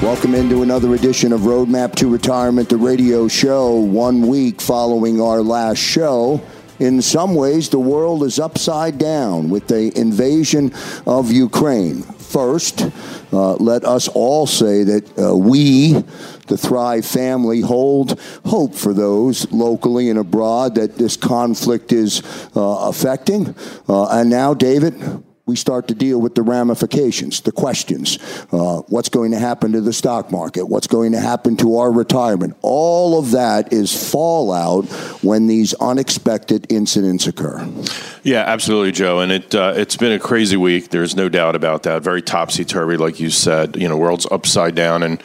Welcome into another edition of Roadmap to Retirement, the radio show. One week following our last show, in some ways, the world is upside down with the invasion of Ukraine. First, uh, let us all say that uh, we, the Thrive family, hold hope for those locally and abroad that this conflict is uh, affecting. Uh, and now, David, we start to deal with the ramifications, the questions. Uh, what's going to happen to the stock market? What's going to happen to our retirement? All of that is fallout when these unexpected incidents occur. Yeah, absolutely, Joe. And it uh, it's been a crazy week. There's no doubt about that. Very topsy turvy, like you said. You know, world's upside down and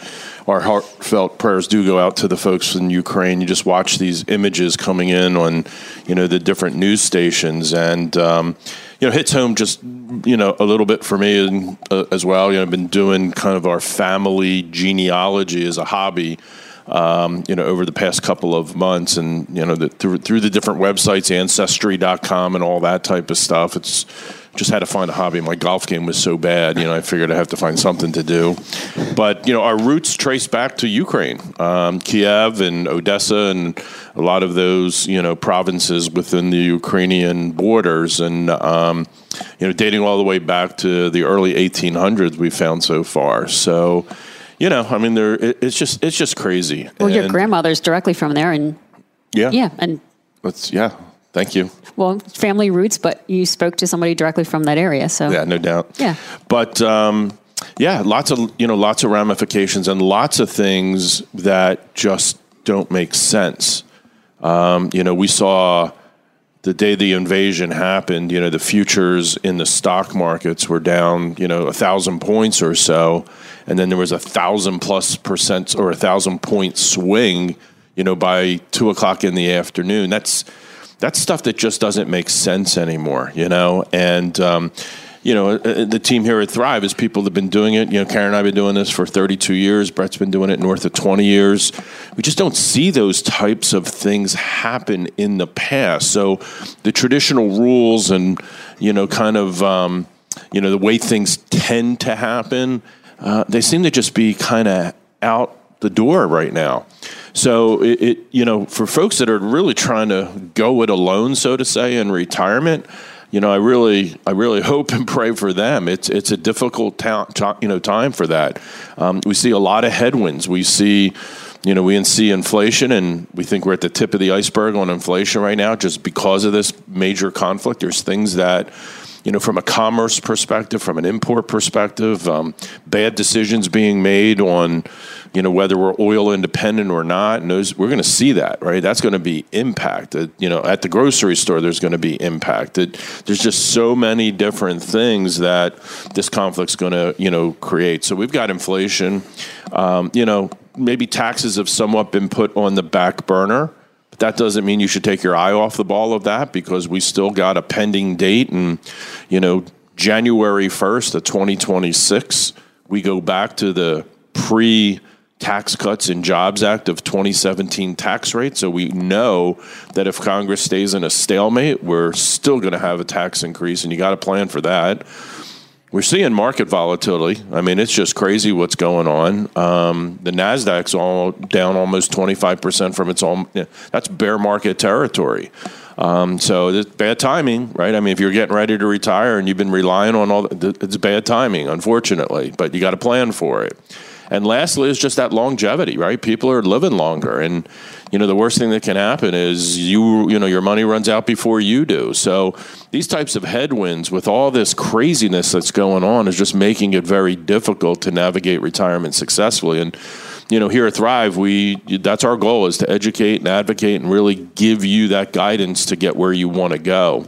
our heartfelt prayers do go out to the folks in Ukraine. You just watch these images coming in on, you know, the different news stations, and um, you know, hits home just you know a little bit for me and, uh, as well. You know, I've been doing kind of our family genealogy as a hobby. Um, you know, over the past couple of months, and you know, the, through through the different websites, Ancestry.com, and all that type of stuff. It's just had to find a hobby. My golf game was so bad, you know, I figured I have to find something to do. But you know, our roots trace back to Ukraine, um, Kiev and Odessa, and a lot of those you know provinces within the Ukrainian borders, and um, you know, dating all the way back to the early 1800s. We found so far, so. You know, I mean, there. It's just, it's just crazy. Well, and, your grandmother's directly from there, and yeah, yeah, and that's yeah. Thank you. Well, family roots, but you spoke to somebody directly from that area, so yeah, no doubt. Yeah, but um, yeah, lots of you know, lots of ramifications and lots of things that just don't make sense. Um, you know, we saw the day the invasion happened. You know, the futures in the stock markets were down. You know, a thousand points or so, and then there was a thousand plus percent or a thousand point swing. You know, by two o'clock in the afternoon. That's that's stuff that just doesn't make sense anymore, you know? And, um, you know, uh, uh, the team here at Thrive is people that have been doing it. You know, Karen and I have been doing this for 32 years. Brett's been doing it north of 20 years. We just don't see those types of things happen in the past. So the traditional rules and, you know, kind of, um, you know, the way things tend to happen, uh, they seem to just be kind of out the door right now. So it, it, you know, for folks that are really trying to go it alone, so to say, in retirement, you know, I really, I really hope and pray for them. It's it's a difficult ta- ta- you know time for that. Um, we see a lot of headwinds. We see, you know, we see inflation, and we think we're at the tip of the iceberg on inflation right now, just because of this major conflict. There's things that you know, from a commerce perspective, from an import perspective, um, bad decisions being made on, you know, whether we're oil independent or not. And those, we're going to see that, right? That's going to be impacted. You know, at the grocery store, there's going to be impacted. There's just so many different things that this conflict's going to, you know, create. So we've got inflation. Um, you know, maybe taxes have somewhat been put on the back burner. But that doesn't mean you should take your eye off the ball of that because we still got a pending date and, you know, January 1st of 2026, we go back to the pre Tax Cuts and Jobs Act of 2017 tax rate. So we know that if Congress stays in a stalemate, we're still going to have a tax increase, and you got to plan for that. We're seeing market volatility. I mean, it's just crazy what's going on. Um, the Nasdaq's all down almost 25% from its own. That's bear market territory. Um, so it's bad timing, right? I mean, if you're getting ready to retire and you've been relying on all, the, it's bad timing, unfortunately. But you got to plan for it. And lastly is just that longevity, right? People are living longer and you know the worst thing that can happen is you you know your money runs out before you do. So these types of headwinds with all this craziness that's going on is just making it very difficult to navigate retirement successfully and you know here at thrive we that's our goal is to educate and advocate and really give you that guidance to get where you want to go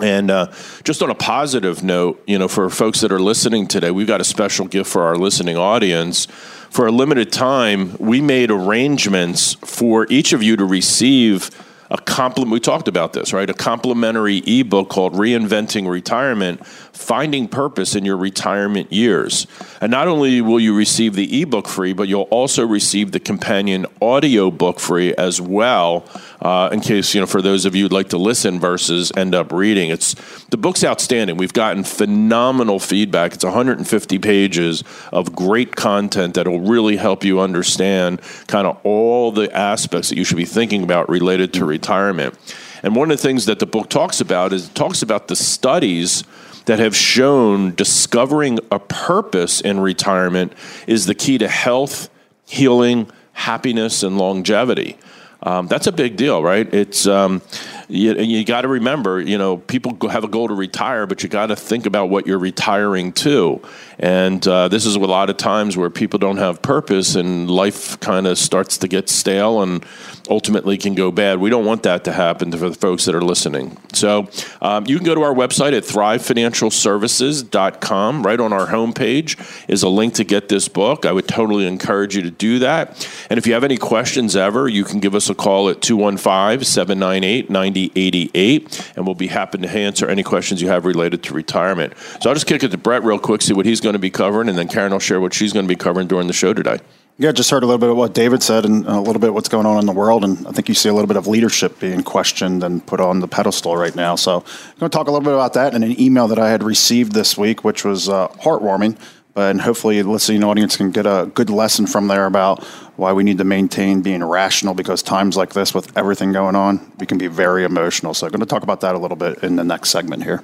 and uh, just on a positive note, you know, for folks that are listening today, we've got a special gift for our listening audience. For a limited time, we made arrangements for each of you to receive a compliment. We talked about this, right? A complimentary ebook called Reinventing Retirement Finding Purpose in Your Retirement Years. And not only will you receive the ebook free, but you'll also receive the companion audio book free as well, uh, in case, you know, for those of you who'd like to listen versus end up reading. It's the book's outstanding. We've gotten phenomenal feedback. It's 150 pages of great content that'll really help you understand kind of all the aspects that you should be thinking about related to retirement. And one of the things that the book talks about is it talks about the studies that have shown discovering a purpose in retirement is the key to health, healing, happiness, and longevity. Um, that's a big deal, right? It's um, you, you got to remember, you know, people have a goal to retire, but you got to think about what you're retiring to. And uh, this is a lot of times where people don't have purpose, and life kind of starts to get stale, and ultimately can go bad. We don't want that to happen for the folks that are listening. So um, you can go to our website at thrivefinancialservices.com. Right on our homepage is a link to get this book. I would totally encourage you to do that. And if you have any questions ever, you can give us a call at 215 798 9088, and we'll be happy to answer any questions you have related to retirement. So I'll just kick it to Brett real quick, see what he's going to be covering, and then Karen will share what she's going to be covering during the show today. Yeah, just heard a little bit of what David said and a little bit what's going on in the world. And I think you see a little bit of leadership being questioned and put on the pedestal right now. So I'm going to talk a little bit about that and an email that I had received this week, which was uh, heartwarming. And hopefully, the listening audience can get a good lesson from there about why we need to maintain being rational because times like this, with everything going on, we can be very emotional. So I'm going to talk about that a little bit in the next segment here.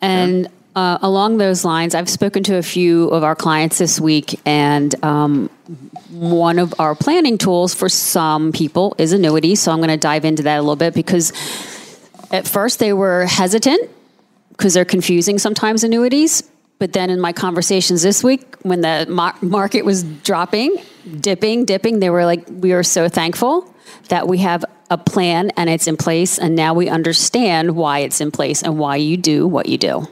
And uh, along those lines, I've spoken to a few of our clients this week, and um, one of our planning tools for some people is annuities. So I'm going to dive into that a little bit because at first they were hesitant because they're confusing sometimes annuities. But then in my conversations this week, when the market was dropping, dipping, dipping, they were like, we are so thankful that we have a plan and it's in place. And now we understand why it's in place and why you do what you do.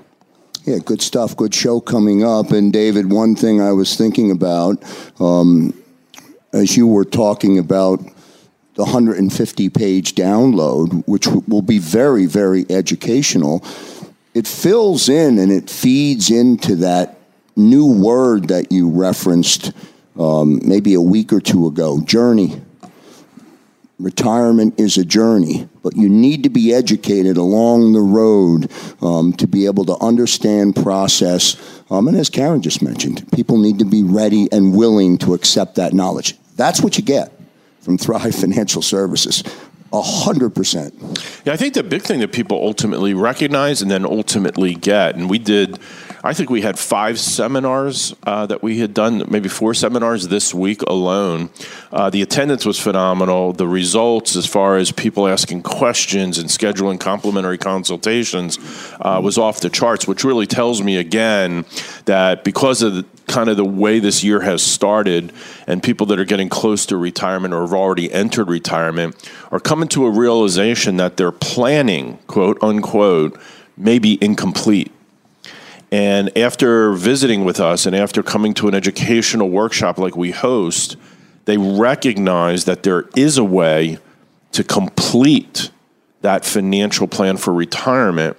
Yeah, good stuff. Good show coming up. And David, one thing I was thinking about um, as you were talking about the 150 page download, which will be very, very educational, it fills in and it feeds into that new word that you referenced um, maybe a week or two ago journey. Retirement is a journey, but you need to be educated along the road um, to be able to understand process. Um, and as Karen just mentioned, people need to be ready and willing to accept that knowledge. That's what you get from Thrive Financial Services. A hundred percent. Yeah, I think the big thing that people ultimately recognize and then ultimately get, and we did I think we had five seminars uh, that we had done, maybe four seminars this week alone. Uh, the attendance was phenomenal. The results, as far as people asking questions and scheduling complimentary consultations, uh, was off the charts, which really tells me again that because of the, kind of the way this year has started and people that are getting close to retirement or have already entered retirement are coming to a realization that their planning, quote unquote, may be incomplete and after visiting with us and after coming to an educational workshop like we host, they recognize that there is a way to complete that financial plan for retirement.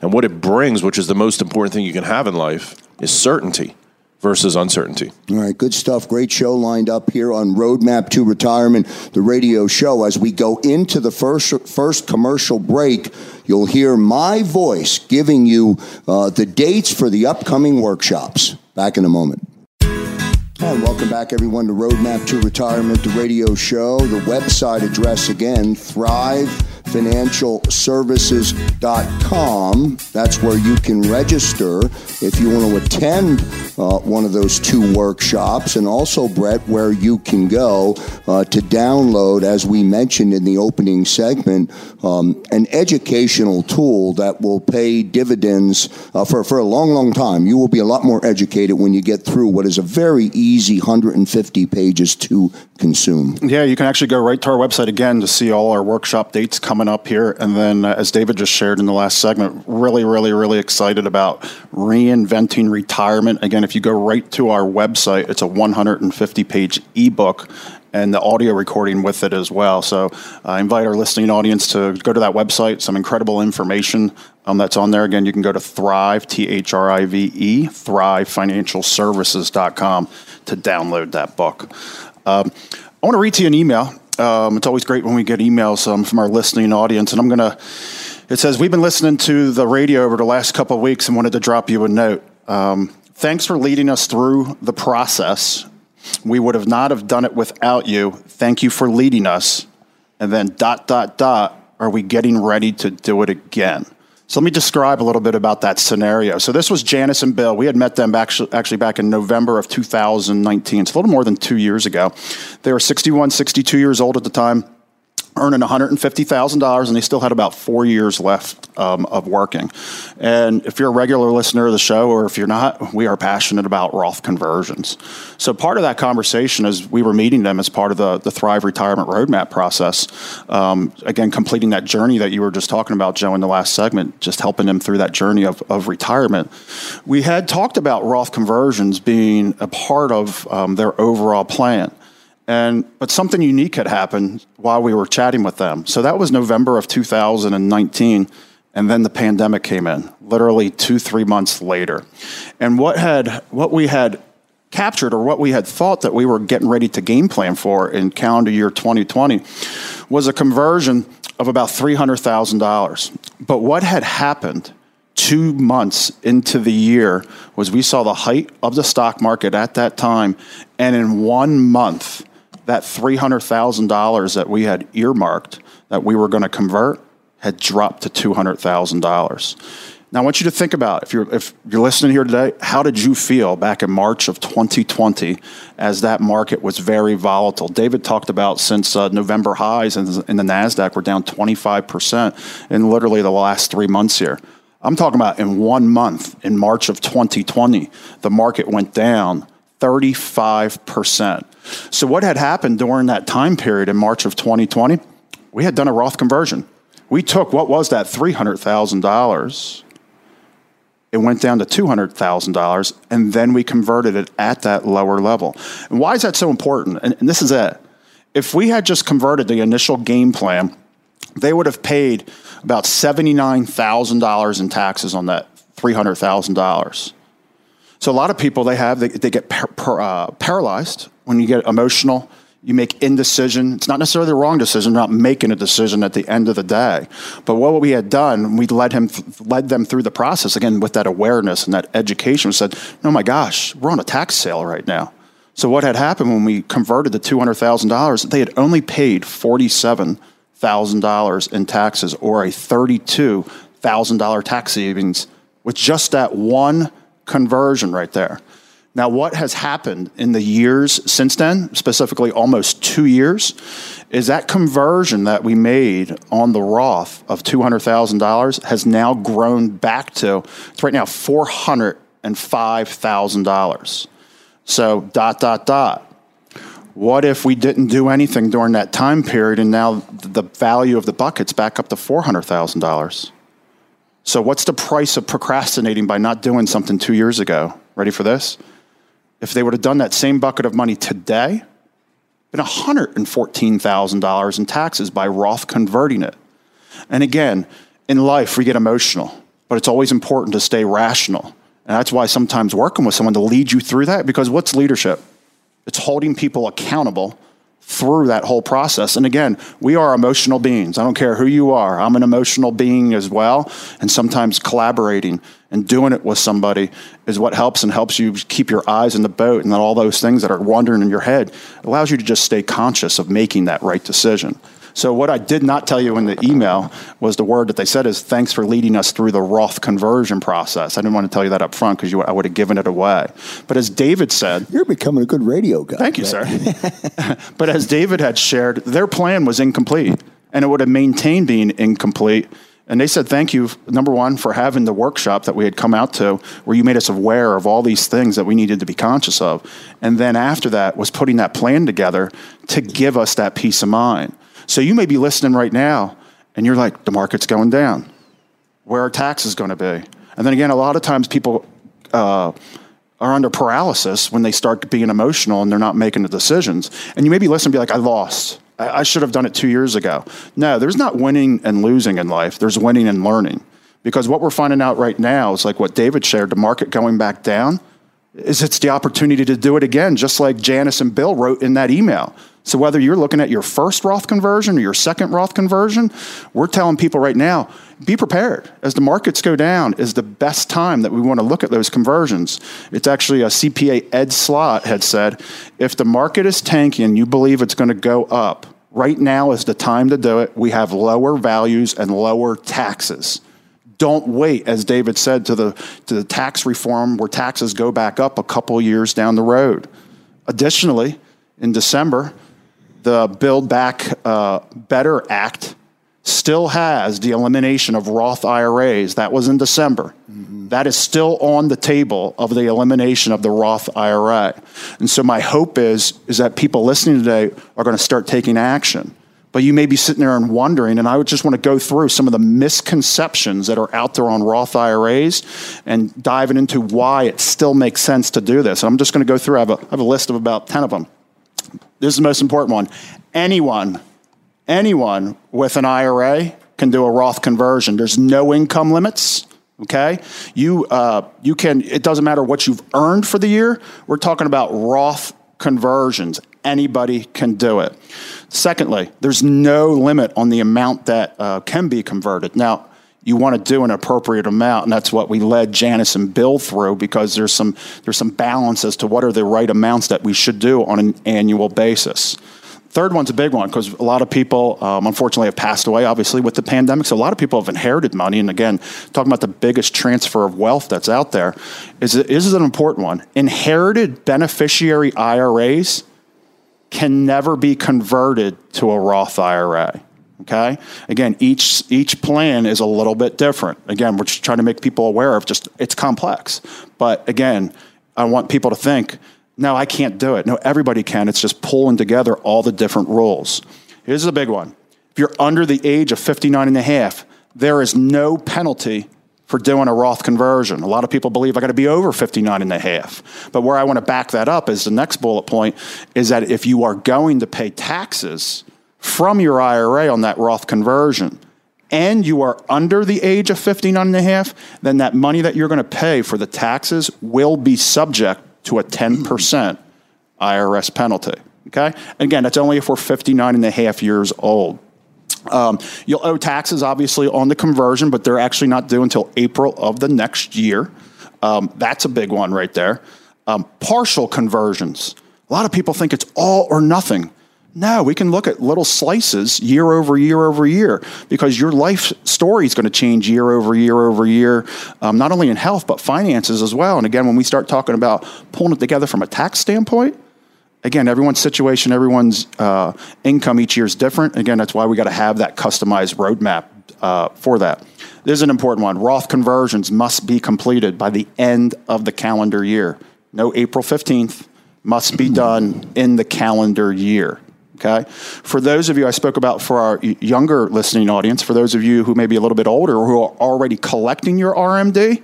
And what it brings, which is the most important thing you can have in life, is certainty versus uncertainty. All right, good stuff. Great show lined up here on Roadmap to Retirement, the radio show. As we go into the first first commercial break, you'll hear my voice giving you uh, the dates for the upcoming workshops. Back in a moment. And welcome back, everyone, to Roadmap to Retirement, the radio show. The website address again, Thrive financialservices.com. That's where you can register if you want to attend uh, one of those two workshops. And also, Brett, where you can go uh, to download, as we mentioned in the opening segment, um, an educational tool that will pay dividends uh, for, for a long, long time. You will be a lot more educated when you get through what is a very easy 150 pages to consume. Yeah, you can actually go right to our website again to see all our workshop dates coming up here. And then, uh, as David just shared in the last segment, really, really, really excited about reinventing retirement. Again, if you go right to our website, it's a 150 page ebook and the audio recording with it as well. So I invite our listening audience to go to that website. Some incredible information um, that's on there. Again, you can go to Thrive, T H R I V E, ThriveFinancialServices.com to download that book. Um, I want to read to you an email. Um, it's always great when we get emails um, from our listening audience, and I'm to. It says, We've been listening to the radio over the last couple of weeks and wanted to drop you a note. Um, thanks for leading us through the process we would have not have done it without you. Thank you for leading us. And then dot, dot, dot, are we getting ready to do it again? So let me describe a little bit about that scenario. So this was Janice and Bill. We had met them actually, actually back in November of 2019. It's a little more than two years ago. They were 61, 62 years old at the time earning $150,000 and they still had about four years left um, of working. And if you're a regular listener of the show or if you're not, we are passionate about Roth conversions. So part of that conversation is we were meeting them as part of the, the Thrive Retirement Roadmap process. Um, again, completing that journey that you were just talking about, Joe, in the last segment, just helping them through that journey of, of retirement. We had talked about Roth conversions being a part of um, their overall plan. And but something unique had happened while we were chatting with them. So that was November of 2019, and then the pandemic came in, literally two three months later. And what had what we had captured or what we had thought that we were getting ready to game plan for in calendar year 2020 was a conversion of about $300,000. But what had happened two months into the year was we saw the height of the stock market at that time, and in one month, that $300,000 that we had earmarked that we were going to convert had dropped to $200,000. Now, I want you to think about if you're if you're listening here today, how did you feel back in March of 2020 as that market was very volatile? David talked about since uh, November highs in, in the Nasdaq were down 25 percent in literally the last three months here. I'm talking about in one month in March of 2020, the market went down 35 percent. So, what had happened during that time period in March of 2020? We had done a Roth conversion. We took what was that $300,000, it went down to $200,000, and then we converted it at that lower level. And why is that so important? And, and this is it. If we had just converted the initial game plan, they would have paid about $79,000 in taxes on that $300,000. So a lot of people they have they, they get par- par- uh, paralyzed when you get emotional. You make indecision. It's not necessarily the wrong decision. We're not making a decision at the end of the day. But what we had done, we led him led them through the process again with that awareness and that education. We said, "Oh my gosh, we're on a tax sale right now." So what had happened when we converted the two hundred thousand dollars? They had only paid forty seven thousand dollars in taxes, or a thirty two thousand dollar tax savings with just that one conversion right there. Now, what has happened in the years since then, specifically almost two years, is that conversion that we made on the Roth of $200,000 has now grown back to, it's right now $405,000. So, dot, dot, dot. What if we didn't do anything during that time period and now the value of the bucket's back up to $400,000? So, what's the price of procrastinating by not doing something two years ago? Ready for this? If they would have done that same bucket of money today, been $114,000 in taxes by Roth converting it. And again, in life, we get emotional, but it's always important to stay rational. And that's why sometimes working with someone to lead you through that, because what's leadership? It's holding people accountable through that whole process. And again, we are emotional beings. I don't care who you are. I'm an emotional being as well. And sometimes collaborating and doing it with somebody is what helps and helps you keep your eyes in the boat and all those things that are wandering in your head allows you to just stay conscious of making that right decision. So what I did not tell you in the email was the word that they said is thanks for leading us through the Roth conversion process. I didn't want to tell you that up front because I would have given it away. But as David said, you're becoming a good radio guy. Thank you, sir. but as David had shared, their plan was incomplete, and it would have maintained being incomplete and they said, thank you, number one, for having the workshop that we had come out to, where you made us aware of all these things that we needed to be conscious of. And then after that was putting that plan together to give us that peace of mind. So you may be listening right now and you're like, the market's going down. Where are taxes going to be? And then again, a lot of times people uh, are under paralysis when they start being emotional and they're not making the decisions. And you may be listening and be like, I lost. I should have done it two years ago. No, there's not winning and losing in life. There's winning and learning. Because what we're finding out right now is like what David shared the market going back down is it's the opportunity to do it again, just like Janice and Bill wrote in that email. So whether you're looking at your first Roth conversion or your second Roth conversion, we're telling people right now, be prepared. As the markets go down, is the best time that we want to look at those conversions. It's actually a CPA Ed Slott had said, if the market is tanking you believe it's going to go up, right now is the time to do it. We have lower values and lower taxes. Don't wait, as David said, to the, to the tax reform where taxes go back up a couple years down the road. Additionally, in December, the Build Back uh, Better Act still has the elimination of Roth IRAs. That was in December. Mm-hmm. That is still on the table of the elimination of the Roth IRA. And so my hope is is that people listening today are going to start taking action. But you may be sitting there and wondering, and I would just want to go through some of the misconceptions that are out there on Roth IRAs and diving into why it still makes sense to do this. And I'm just going to go through, I have, a, I have a list of about 10 of them. This is the most important one. Anyone, anyone with an IRA can do a Roth conversion. There's no income limits. Okay, you uh, you can. It doesn't matter what you've earned for the year. We're talking about Roth conversions. Anybody can do it. Secondly, there's no limit on the amount that uh, can be converted. Now, you want to do an appropriate amount, and that's what we led Janice and Bill through because there's some there's some balance as to what are the right amounts that we should do on an annual basis. Third one's a big one because a lot of people, um, unfortunately, have passed away, obviously, with the pandemic. So a lot of people have inherited money. And again, talking about the biggest transfer of wealth that's out there, is, is an important one. Inherited beneficiary IRAs can never be converted to a Roth IRA. Okay. Again, each each plan is a little bit different. Again, we're just trying to make people aware of just it's complex. But again, I want people to think, no, I can't do it. No, everybody can. It's just pulling together all the different rules. Here's a big one. If you're under the age of 59 and a half, there is no penalty for doing a Roth conversion. A lot of people believe I got to be over 59 and a half. But where I want to back that up is the next bullet point is that if you are going to pay taxes from your IRA on that Roth conversion and you are under the age of 59 and a half, then that money that you're going to pay for the taxes will be subject to a 10% IRS penalty. Okay? Again, that's only if we're 59 and a half years old. Um, you'll owe taxes, obviously, on the conversion, but they're actually not due until April of the next year. Um, that's a big one right there. Um, partial conversions. A lot of people think it's all or nothing. No, we can look at little slices year over year over year because your life story is going to change year over year over year, um, not only in health, but finances as well. And again, when we start talking about pulling it together from a tax standpoint, again, everyone's situation, everyone's uh, income each year is different. Again, that's why we got to have that customized roadmap uh, for that. This is an important one. Roth conversions must be completed by the end of the calendar year. No April 15th, must be done in the calendar year. Okay. For those of you I spoke about for our younger listening audience, for those of you who may be a little bit older or who are already collecting your RMD,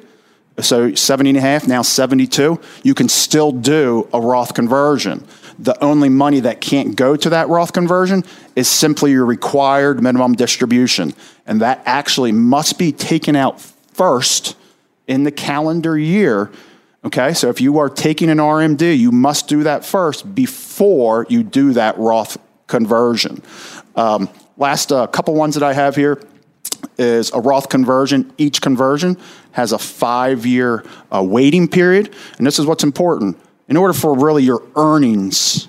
so 70 and a half, now 72, you can still do a Roth conversion. The only money that can't go to that Roth conversion is simply your required minimum distribution. And that actually must be taken out first in the calendar year Okay, so if you are taking an RMD, you must do that first before you do that Roth conversion. Um, last uh, couple ones that I have here is a Roth conversion. Each conversion has a five year uh, waiting period. And this is what's important. In order for really your earnings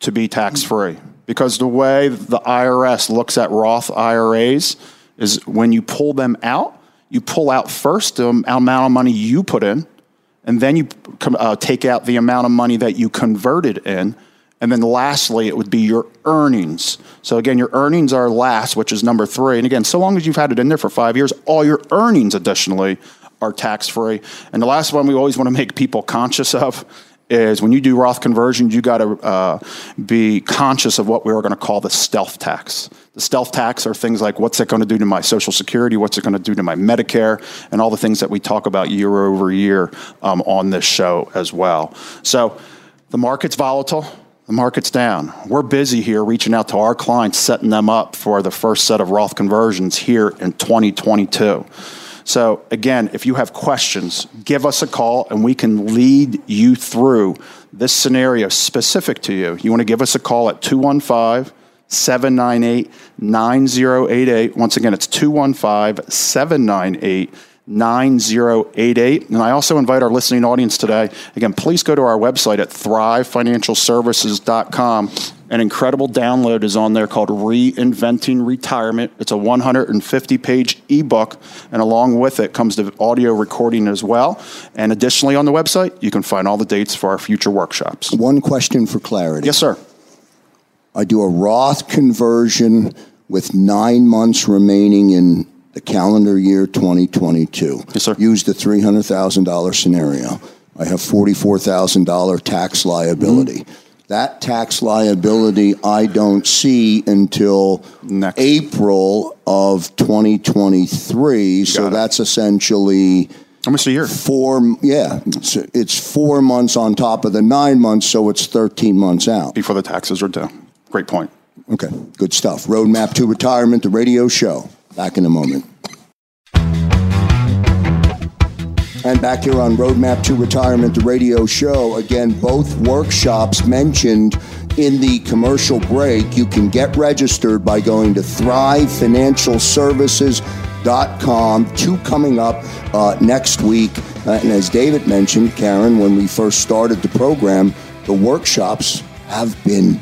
to be tax free, because the way the IRS looks at Roth IRAs is when you pull them out, you pull out first the amount of money you put in, and then you uh, take out the amount of money that you converted in. And then lastly, it would be your earnings. So again, your earnings are last, which is number three. And again, so long as you've had it in there for five years, all your earnings additionally are tax free. And the last one we always want to make people conscious of is when you do Roth conversions, you got to uh, be conscious of what we are going to call the stealth tax. The stealth tax are things like what's it going to do to my Social Security, what's it going to do to my Medicare, and all the things that we talk about year over year um, on this show as well. So the market's volatile. The market's down. We're busy here reaching out to our clients, setting them up for the first set of Roth conversions here in 2022. So, again, if you have questions, give us a call and we can lead you through this scenario specific to you. You want to give us a call at 215 798 9088. Once again, it's 215 798 9088. And I also invite our listening audience today, again, please go to our website at thrivefinancialservices.com an incredible download is on there called Reinventing Retirement. It's a 150 page ebook, and along with it comes the audio recording as well. And additionally, on the website, you can find all the dates for our future workshops. One question for clarity. Yes, sir. I do a Roth conversion with nine months remaining in the calendar year 2022. Yes, sir. Use the $300,000 scenario. I have $44,000 tax liability. Mm-hmm that tax liability I don't see until Next. April of 2023. So it. that's essentially almost a year. Four, yeah, it's, it's four months on top of the nine months, so it's 13 months out before the taxes are due. Great point. Okay, good stuff. Roadmap to Retirement, the radio show. Back in a moment. And back here on Roadmap to Retirement, the radio show. Again, both workshops mentioned in the commercial break. You can get registered by going to thrivefinancialservices.com. Two coming up uh, next week. Uh, and as David mentioned, Karen, when we first started the program, the workshops have been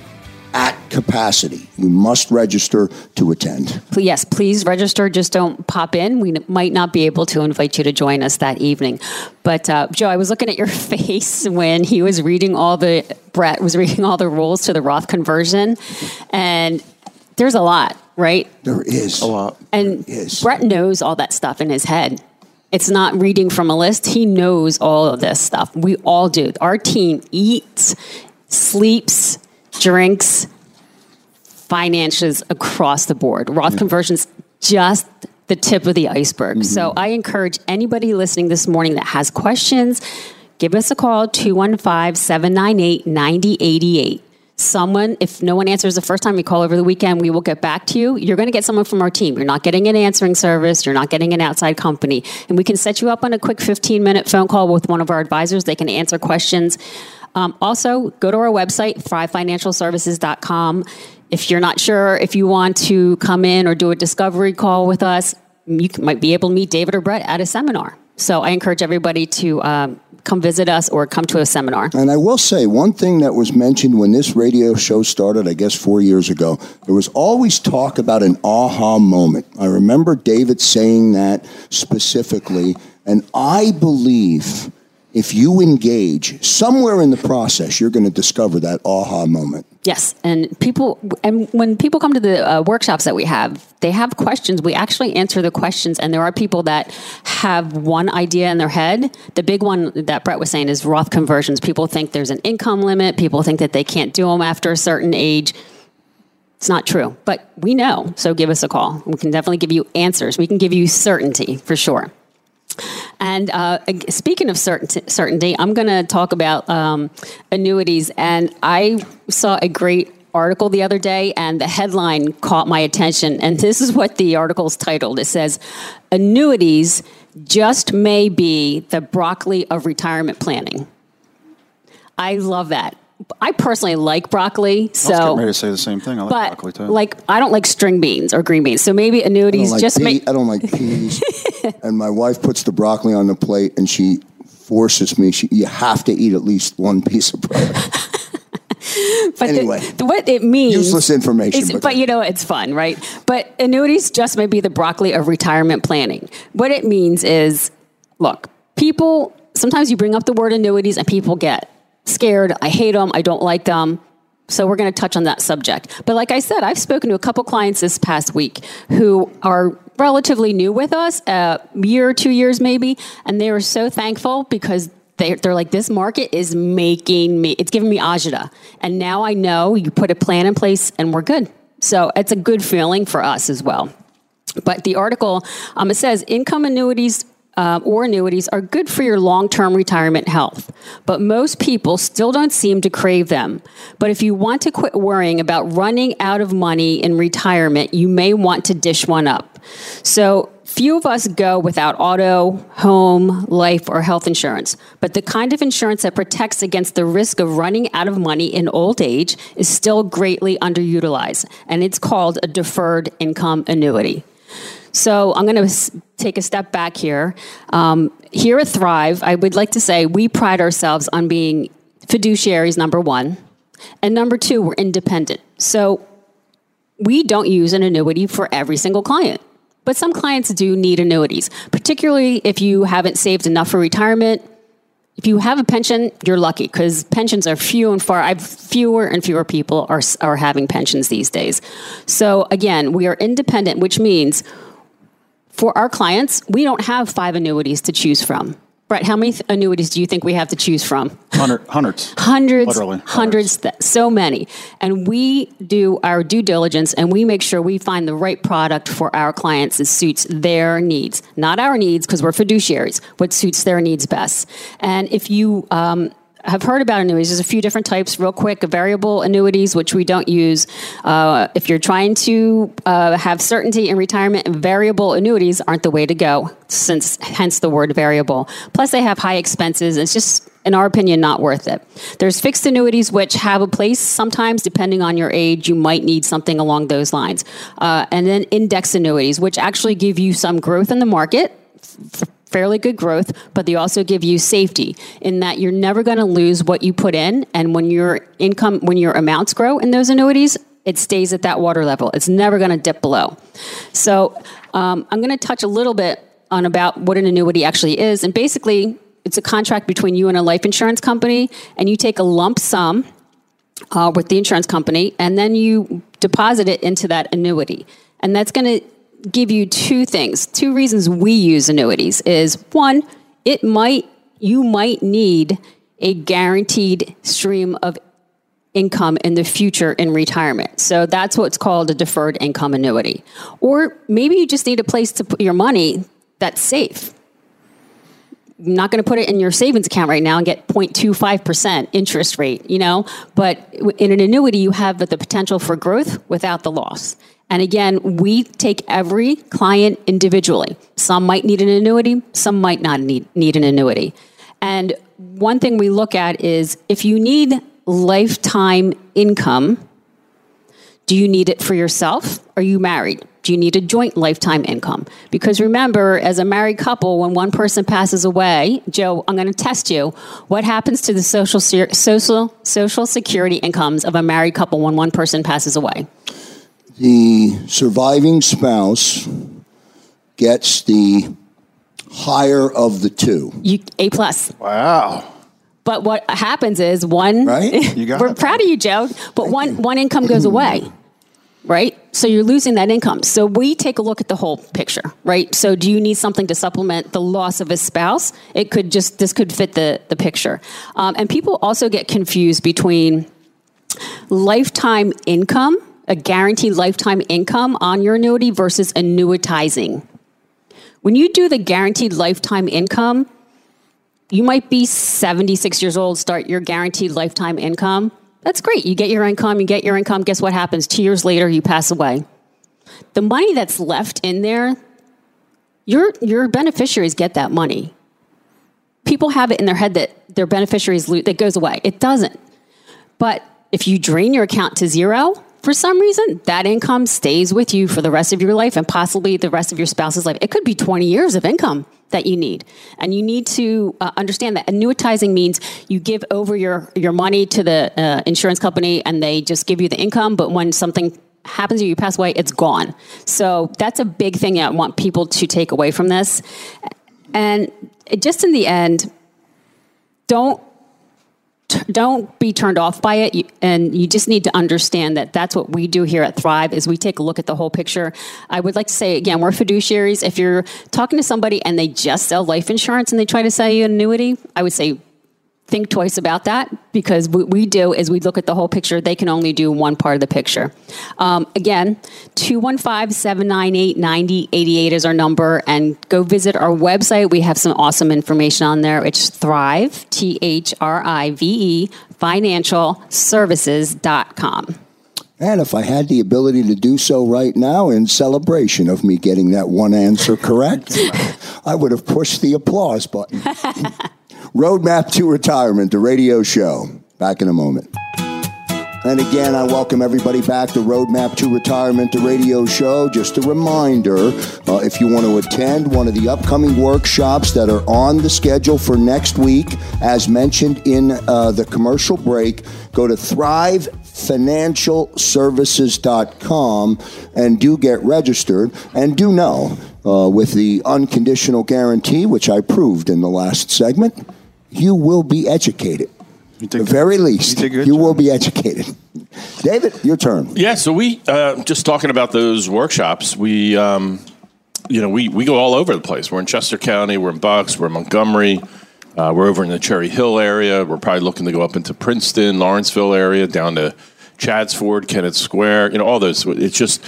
at capacity. You must register to attend. Yes, please register. Just don't pop in. We might not be able to invite you to join us that evening. But uh, Joe, I was looking at your face when he was reading all the Brett was reading all the rules to the Roth conversion, and there's a lot, right? There is a lot, and Brett knows all that stuff in his head. It's not reading from a list. He knows all of this stuff. We all do. Our team eats, sleeps, drinks, finances across the board. Roth conversions just the tip of the iceberg. Mm-hmm. So I encourage anybody listening this morning that has questions, give us a call 215 798 9088. Someone, if no one answers the first time you call over the weekend, we will get back to you. You're going to get someone from our team. You're not getting an answering service. You're not getting an outside company. And we can set you up on a quick 15 minute phone call with one of our advisors. They can answer questions. Um, also, go to our website, thrivefinancialservices.com. If you're not sure if you want to come in or do a discovery call with us, you might be able to meet David or Brett at a seminar. So I encourage everybody to um, come visit us or come to a seminar. And I will say one thing that was mentioned when this radio show started, I guess four years ago, there was always talk about an aha moment. I remember David saying that specifically, and I believe if you engage somewhere in the process, you're going to discover that aha moment. Yes, and people, and when people come to the uh, workshops that we have, they have questions. We actually answer the questions, and there are people that have one idea in their head. The big one that Brett was saying is Roth conversions. People think there's an income limit. People think that they can't do them after a certain age. It's not true, but we know. So give us a call. We can definitely give you answers. We can give you certainty for sure. And uh, speaking of certainty, I'm going to talk about um, annuities. And I saw a great article the other day, and the headline caught my attention. And this is what the article is titled it says, Annuities just may be the broccoli of retirement planning. I love that. I personally like broccoli. so I was ready to say the same thing. I like but broccoli too. Like I don't like string beans or green beans, so maybe annuities like just pea, make. I don't like peas, and my wife puts the broccoli on the plate, and she forces me. She, you have to eat at least one piece of broccoli. but Anyway. the, what it means Useless information, is- but- but you know it's fun, right? But annuities just may be the broccoli of retirement planning. What it means is, look, people sometimes you bring up the word annuities and people get scared. I hate them. I don't like them. So we're going to touch on that subject. But like I said, I've spoken to a couple clients this past week who are relatively new with us, a year or two years maybe, and they were so thankful because they, they're like, this market is making me, it's giving me agita. And now I know you put a plan in place and we're good. So it's a good feeling for us as well. But the article, um, it says income annuities uh, or annuities are good for your long term retirement health, but most people still don't seem to crave them. But if you want to quit worrying about running out of money in retirement, you may want to dish one up. So, few of us go without auto, home, life, or health insurance, but the kind of insurance that protects against the risk of running out of money in old age is still greatly underutilized, and it's called a deferred income annuity. So I'm going to take a step back here. Um, here at Thrive, I would like to say we pride ourselves on being fiduciaries, number one. And number two, we're independent. So we don't use an annuity for every single client. But some clients do need annuities, particularly if you haven't saved enough for retirement. If you have a pension, you're lucky because pensions are few and far. I've fewer and fewer people are are having pensions these days. So again, we are independent, which means for our clients, we don't have five annuities to choose from. Brett, how many th- annuities do you think we have to choose from? Hundred, hundreds. Hundreds, Literally, hundreds, th- so many. And we do our due diligence and we make sure we find the right product for our clients that suits their needs, not our needs, because we're fiduciaries, what suits their needs best. And if you, um, have heard about annuities. There's a few different types, real quick. Variable annuities, which we don't use. Uh, if you're trying to uh, have certainty in retirement, variable annuities aren't the way to go, since hence the word variable. Plus, they have high expenses. It's just, in our opinion, not worth it. There's fixed annuities, which have a place sometimes, depending on your age, you might need something along those lines. Uh, and then index annuities, which actually give you some growth in the market fairly good growth, but they also give you safety in that you're never going to lose what you put in. And when your income, when your amounts grow in those annuities, it stays at that water level. It's never going to dip below. So um, I'm going to touch a little bit on about what an annuity actually is. And basically, it's a contract between you and a life insurance company, and you take a lump sum uh, with the insurance company, and then you deposit it into that annuity. And that's going to give you two things. Two reasons we use annuities is one, it might you might need a guaranteed stream of income in the future in retirement. So that's what's called a deferred income annuity. Or maybe you just need a place to put your money that's safe. I'm not going to put it in your savings account right now and get 0.25% interest rate, you know, but in an annuity you have the potential for growth without the loss. And again, we take every client individually. Some might need an annuity, some might not need, need an annuity. And one thing we look at is if you need lifetime income, do you need it for yourself? Are you married? Do you need a joint lifetime income? Because remember, as a married couple, when one person passes away, Joe, I'm going to test you. What happens to the social social social security incomes of a married couple when one person passes away? The surviving spouse gets the higher of the two. You, a plus. Wow. But what happens is one. Right? You got we're it. proud of you, Joe. But one one income goes away, right? So you're losing that income. So we take a look at the whole picture, right? So do you need something to supplement the loss of a spouse? It could just this could fit the the picture. Um, and people also get confused between lifetime income, a guaranteed lifetime income on your annuity versus annuitizing. When you do the guaranteed lifetime income, you might be 76 years old, start your guaranteed lifetime income. That's great. You get your income, you get your income. Guess what happens? Two years later, you pass away. The money that's left in there, your, your beneficiaries get that money. People have it in their head that their beneficiaries lose, that goes away. It doesn't. But if you drain your account to zero, for some reason, that income stays with you for the rest of your life and possibly the rest of your spouse's life. It could be 20 years of income that you need. And you need to uh, understand that annuitizing means you give over your, your money to the uh, insurance company and they just give you the income, but when something happens to you, you pass away, it's gone. So that's a big thing I want people to take away from this. And just in the end, don't don't be turned off by it. And you just need to understand that that's what we do here at thrive is we take a look at the whole picture. I would like to say again we're fiduciaries. If you're talking to somebody and they just sell life insurance and they try to sell you an annuity i would say think twice about that because what we do is we look at the whole picture. They can only do one part of the picture. Um, again, 215 798 9088 is our number, and go visit our website. We have some awesome information on there. It's Thrive, T H R I V E, financial financialservices.com. And if I had the ability to do so right now in celebration of me getting that one answer correct, I would have pushed the applause button. Roadmap to Retirement, the radio show. Back in a moment. And again, I welcome everybody back to Roadmap to Retirement, the radio show. Just a reminder uh, if you want to attend one of the upcoming workshops that are on the schedule for next week, as mentioned in uh, the commercial break, go to thrivefinancialservices.com and do get registered. And do know, uh, with the unconditional guarantee, which I proved in the last segment, you will be educated. At the very least, you, you will be educated. David, your turn. Yeah, so we uh, just talking about those workshops. We, um, you know, we we go all over the place. We're in Chester County, we're in Bucks, we're in Montgomery, uh, we're over in the Cherry Hill area. We're probably looking to go up into Princeton, Lawrenceville area, down to Chadds Ford, Kennett Square. You know, all those. It's just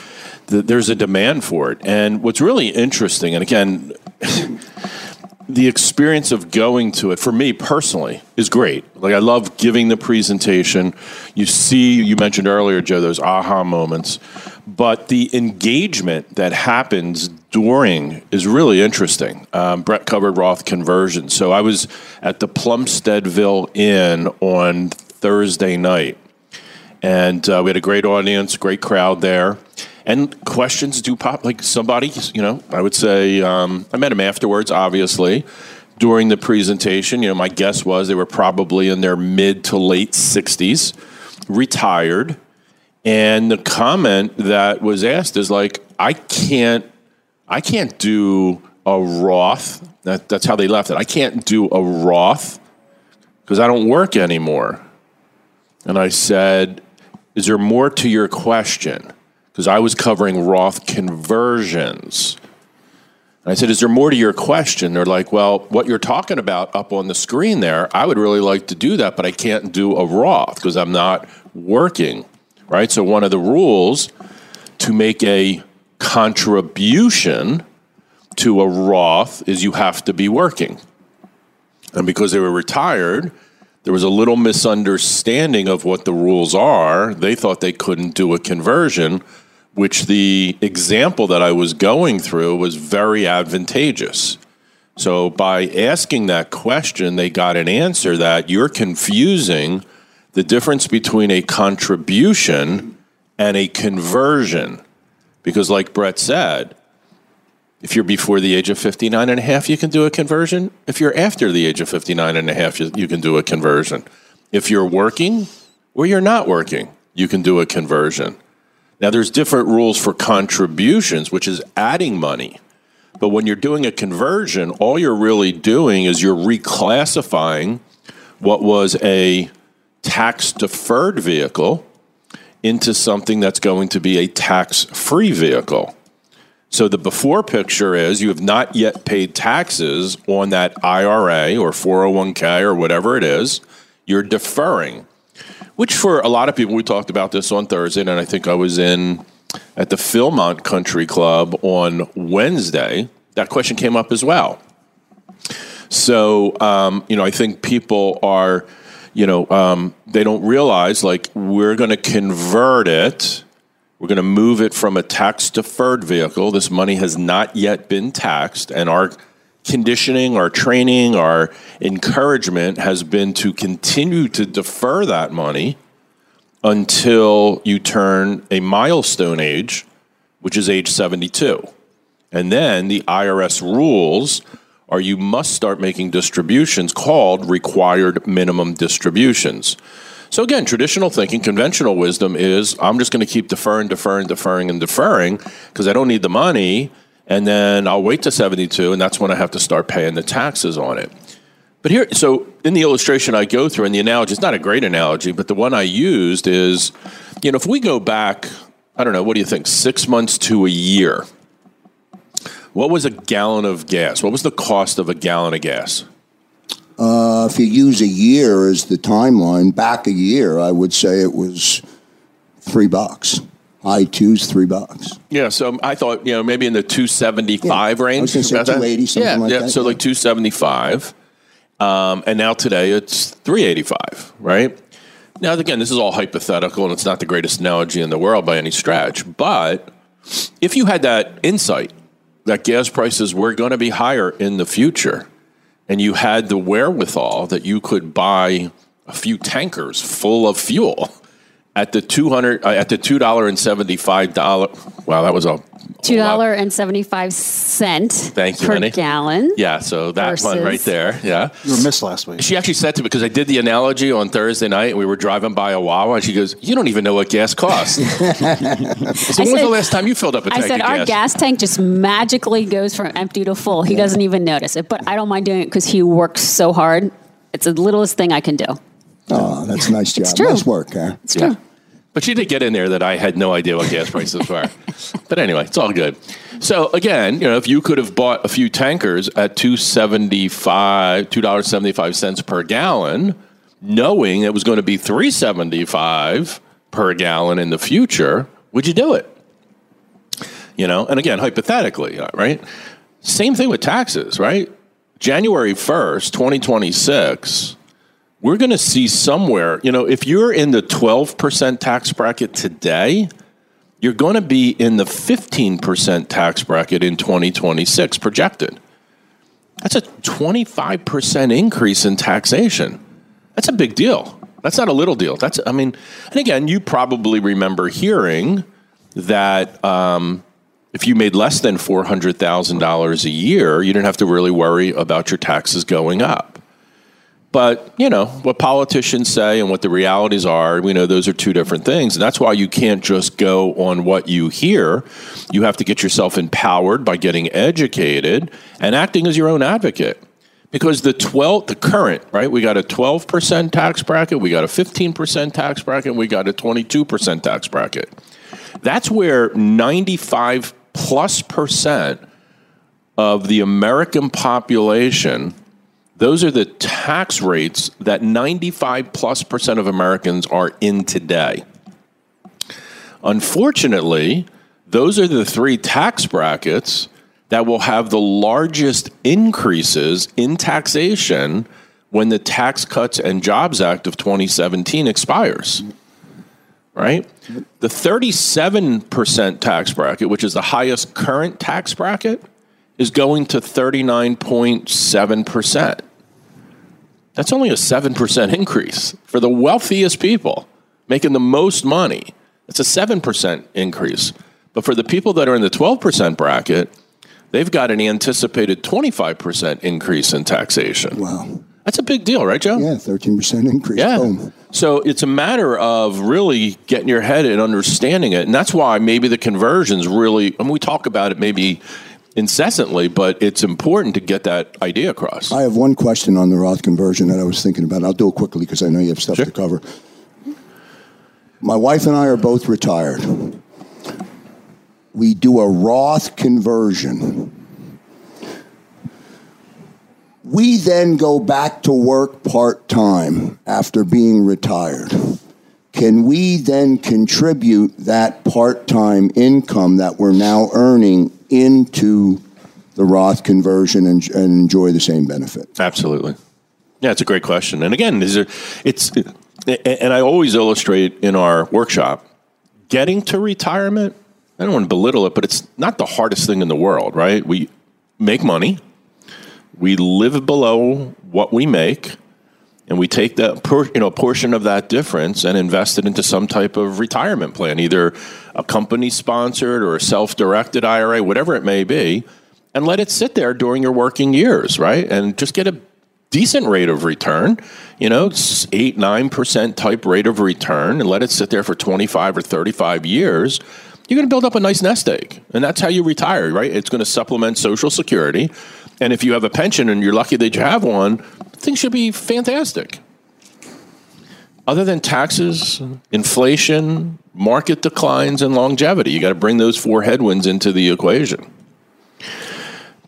there's a demand for it, and what's really interesting, and again the experience of going to it for me personally is great. Like I love giving the presentation. You see, you mentioned earlier, Joe, those aha moments, but the engagement that happens during is really interesting. Um, Brett covered Roth conversion, so I was at the Plumsteadville Inn on Thursday night, and uh, we had a great audience, great crowd there and questions do pop. Like somebody, you know, I would say um, I met him afterwards, obviously. During the presentation, you know, my guess was they were probably in their mid to late 60s, retired. And the comment that was asked is like, I can't, I can't do a Roth. That, that's how they left it. I can't do a Roth because I don't work anymore. And I said, Is there more to your question? Because I was covering Roth conversions. And I said, Is there more to your question? They're like, Well, what you're talking about up on the screen there, I would really like to do that, but I can't do a Roth because I'm not working. Right? So, one of the rules to make a contribution to a Roth is you have to be working. And because they were retired, there was a little misunderstanding of what the rules are. They thought they couldn't do a conversion which the example that I was going through was very advantageous. So by asking that question, they got an answer that you're confusing the difference between a contribution and a conversion. Because, like Brett said, if you're before the age of 59 and a half, you can do a conversion. If you're after the age of 59 and a half, you can do a conversion. If you're working or you're not working, you can do a conversion. Now, there's different rules for contributions, which is adding money. But when you're doing a conversion, all you're really doing is you're reclassifying what was a tax deferred vehicle into something that's going to be a tax free vehicle. So the before picture is you have not yet paid taxes on that IRA or 401k or whatever it is. You're deferring which for a lot of people, we talked about this on Thursday, and I think I was in at the Philmont Country Club on Wednesday. That question came up as well. So, um, you know, I think people are, you know, um, they don't realize like we're going to convert it. We're going to move it from a tax deferred vehicle. This money has not yet been taxed, and our conditioning, our training, our encouragement has been to continue to defer that money until you turn a milestone age, which is age 72. And then the IRS rules are you must start making distributions called required minimum distributions. So again, traditional thinking, conventional wisdom is I'm just going to keep deferring, deferring, deferring, and deferring because I don't need the money, and then I'll wait to 72, and that's when I have to start paying the taxes on it. But here, so in the illustration I go through, and the analogy, it's not a great analogy, but the one I used is, you know, if we go back, I don't know, what do you think, six months to a year, what was a gallon of gas? What was the cost of a gallon of gas? Uh, if you use a year as the timeline, back a year, I would say it was three bucks. High twos, three bucks. Yeah, so I thought you know maybe in the two seventy five Yeah, I range. was say 280, something yeah, like yeah. that, So yeah. like two seventy five, um, and now today it's three eighty five. Right now, again, this is all hypothetical, and it's not the greatest analogy in the world by any stretch. But if you had that insight that gas prices were going to be higher in the future, and you had the wherewithal that you could buy a few tankers full of fuel at the two hundred uh, at the two dollar and seventy five dollar. Wow, that was a Two dollar and seventy five cent Thank you, per honey. gallon. Yeah, so that one right there. Yeah. You were missed last week. She actually said to me because I did the analogy on Thursday night and we were driving by a Wawa and she goes, "You don't even know what gas costs." so when was the last time you filled up a I tank said of our gas? gas tank just magically goes from empty to full. He doesn't even notice it, but I don't mind doing it because he works so hard. It's the littlest thing I can do. Oh, that's a nice job. true. Nice work, Karen. It's true. But she did get in there that I had no idea what gas prices were. but anyway, it's all good. So again, you know, if you could have bought a few tankers at two seventy five, two dollars seventy five cents per gallon, knowing it was going to be three seventy five per gallon in the future, would you do it? You know, and again, hypothetically, uh, right? Same thing with taxes, right? January first, twenty twenty six we're going to see somewhere, you know, if you're in the 12% tax bracket today, you're going to be in the 15% tax bracket in 2026 projected. That's a 25% increase in taxation. That's a big deal. That's not a little deal. That's, I mean, and again, you probably remember hearing that um, if you made less than $400,000 a year, you didn't have to really worry about your taxes going up. But, you know, what politicians say and what the realities are, we know those are two different things. And that's why you can't just go on what you hear. You have to get yourself empowered by getting educated and acting as your own advocate. Because the 12 the current, right? We got a 12% tax bracket, we got a 15% tax bracket, we got a 22% tax bracket. That's where 95 plus percent of the American population those are the tax rates that 95 plus percent of Americans are in today. Unfortunately, those are the three tax brackets that will have the largest increases in taxation when the Tax Cuts and Jobs Act of 2017 expires. Right? The 37% tax bracket, which is the highest current tax bracket, is going to 39.7%. That's only a 7% increase for the wealthiest people making the most money. It's a 7% increase. But for the people that are in the 12% bracket, they've got an anticipated 25% increase in taxation. Wow. That's a big deal, right, Joe? Yeah, 13% increase. Yeah. Boom. So it's a matter of really getting your head and understanding it. And that's why maybe the conversions really, and we talk about it maybe incessantly, but it's important to get that idea across. I have one question on the Roth conversion that I was thinking about. I'll do it quickly because I know you have stuff Sure. to cover. My wife and I are both retired. We do a Roth conversion. We then go back to work part time after being retired. Can we then contribute that part time income that we're now earning into the Roth conversion and, and enjoy the same benefit? Absolutely. Yeah, it's a great question. And again, these are, it's, and I always illustrate in our workshop, getting to retirement, I don't want to belittle it, but it's not the hardest thing in the world, right? We make money, we live below what we make, and we take that per, you know portion of that difference and invest it into some type of retirement plan, either a company sponsored or a self directed IRA, whatever it may be. and let it sit there during your working years, right? And just get a decent rate of return, you know, eight, 9% type rate of return, and let it sit there for 25 or 35 years. You're going to build up a nice nest egg. And that's how you retire, right? It's going to supplement Social Security. And if you have a pension and you're lucky that you have one, things should be fantastic. Other than taxes, inflation, market declines, and longevity, you got to bring those four headwinds into the equation.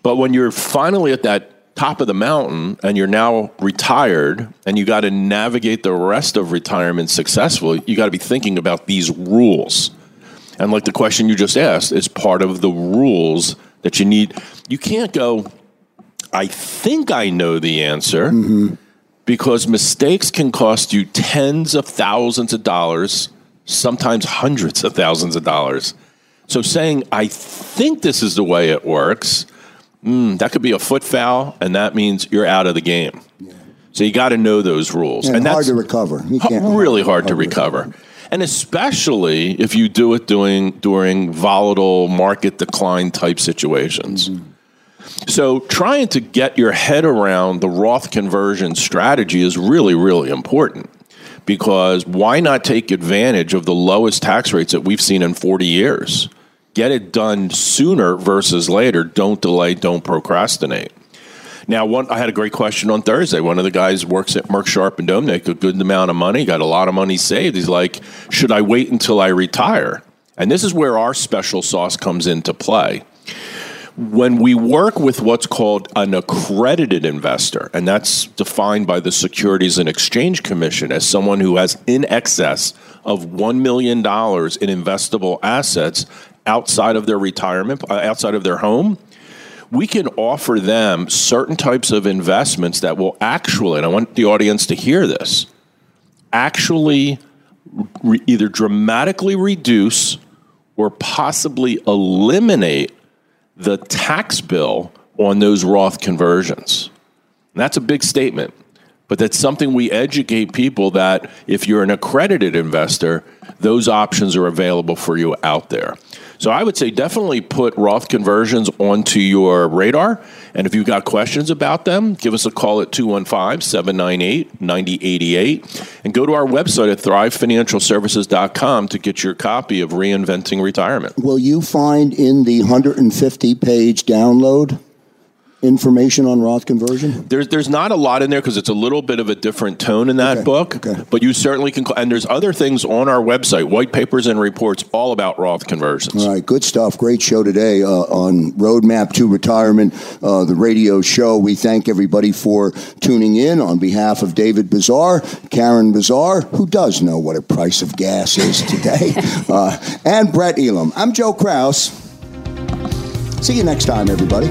But when you're finally at that top of the mountain and you're now retired and you got to navigate the rest of retirement successfully, you got to be thinking about these rules. And like the question you just asked, it's part of the rules that you need. You can't go, I think I know the answer mm-hmm. because mistakes can cost you tens of thousands of dollars, sometimes hundreds of thousands of dollars. So saying, I think this is the way it works, mm, that could be a foot foul, and that means you're out of the game. Yeah. So you got to know those rules. And, and hard to recover. really hard, hard, to recover. recover. And especially if you do it doing, during volatile market decline type situations. Mm-hmm. So, trying to get your head around the Roth conversion strategy is really, really important because why not take advantage of the lowest tax rates that we've seen in 40 years? Get it done sooner versus later. Don't delay, don't procrastinate. Now, one, I had a great question on Thursday. One of the guys works at Merck Sharp and Dominick, a good amount of money, got a lot of money saved. He's like, should I wait until I retire? And this is where our special sauce comes into play when we work with what's called an accredited investor, and that's defined by the Securities and Exchange Commission as someone who has in excess of $1 million in investable assets outside of their retirement, uh, outside of their home, we can offer them certain types of investments that will actually, and I want the audience to hear this, actually re- either dramatically reduce or possibly eliminate the tax bill on those Roth conversions. And that's a big statement, but that's something we educate people that if you're an accredited investor, those options are available for you out there. So I would say definitely put Roth conversions onto your radar. And if you've got questions about them, give us a call at 215 798 9088 and go to our website at thrivefinancialservices.com to get your copy of Reinventing Retirement. Will you find in the 150 page download information on Roth conversion? There's there's not a lot in there because it's a little bit of a different tone in that okay, book. Okay. But you certainly can. And there's other things on our website, white papers and reports, all about Roth conversions. All right, good stuff. Great show today uh, on Roadmap to Retirement, uh, the radio show. We thank everybody for tuning in on behalf of David Bazaar, Karen Bazaar, who does know what a price of gas is today, uh, and Brett Elam. I'm Joe Kraus. See you next time, everybody.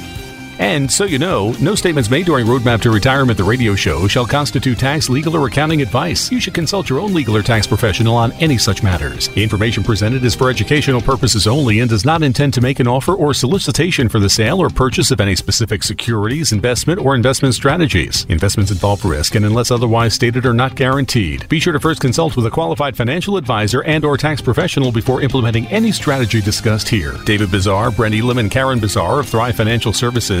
And so you know, no statements made during Roadmap to Retirement, the radio show, shall constitute tax, legal, or accounting advice. You should consult your own legal or tax professional on any such matters. Information presented is for educational purposes only and does not intend to make an offer or solicitation for the sale or purchase of any specific securities, investment, or investment strategies. Investments involve risk and unless otherwise stated are not guaranteed. Be sure to first consult with a qualified financial advisor and or tax professional before implementing any strategy discussed here. David Bazaar, Brent Elam, and Karen Bazaar of Thrive Financial Services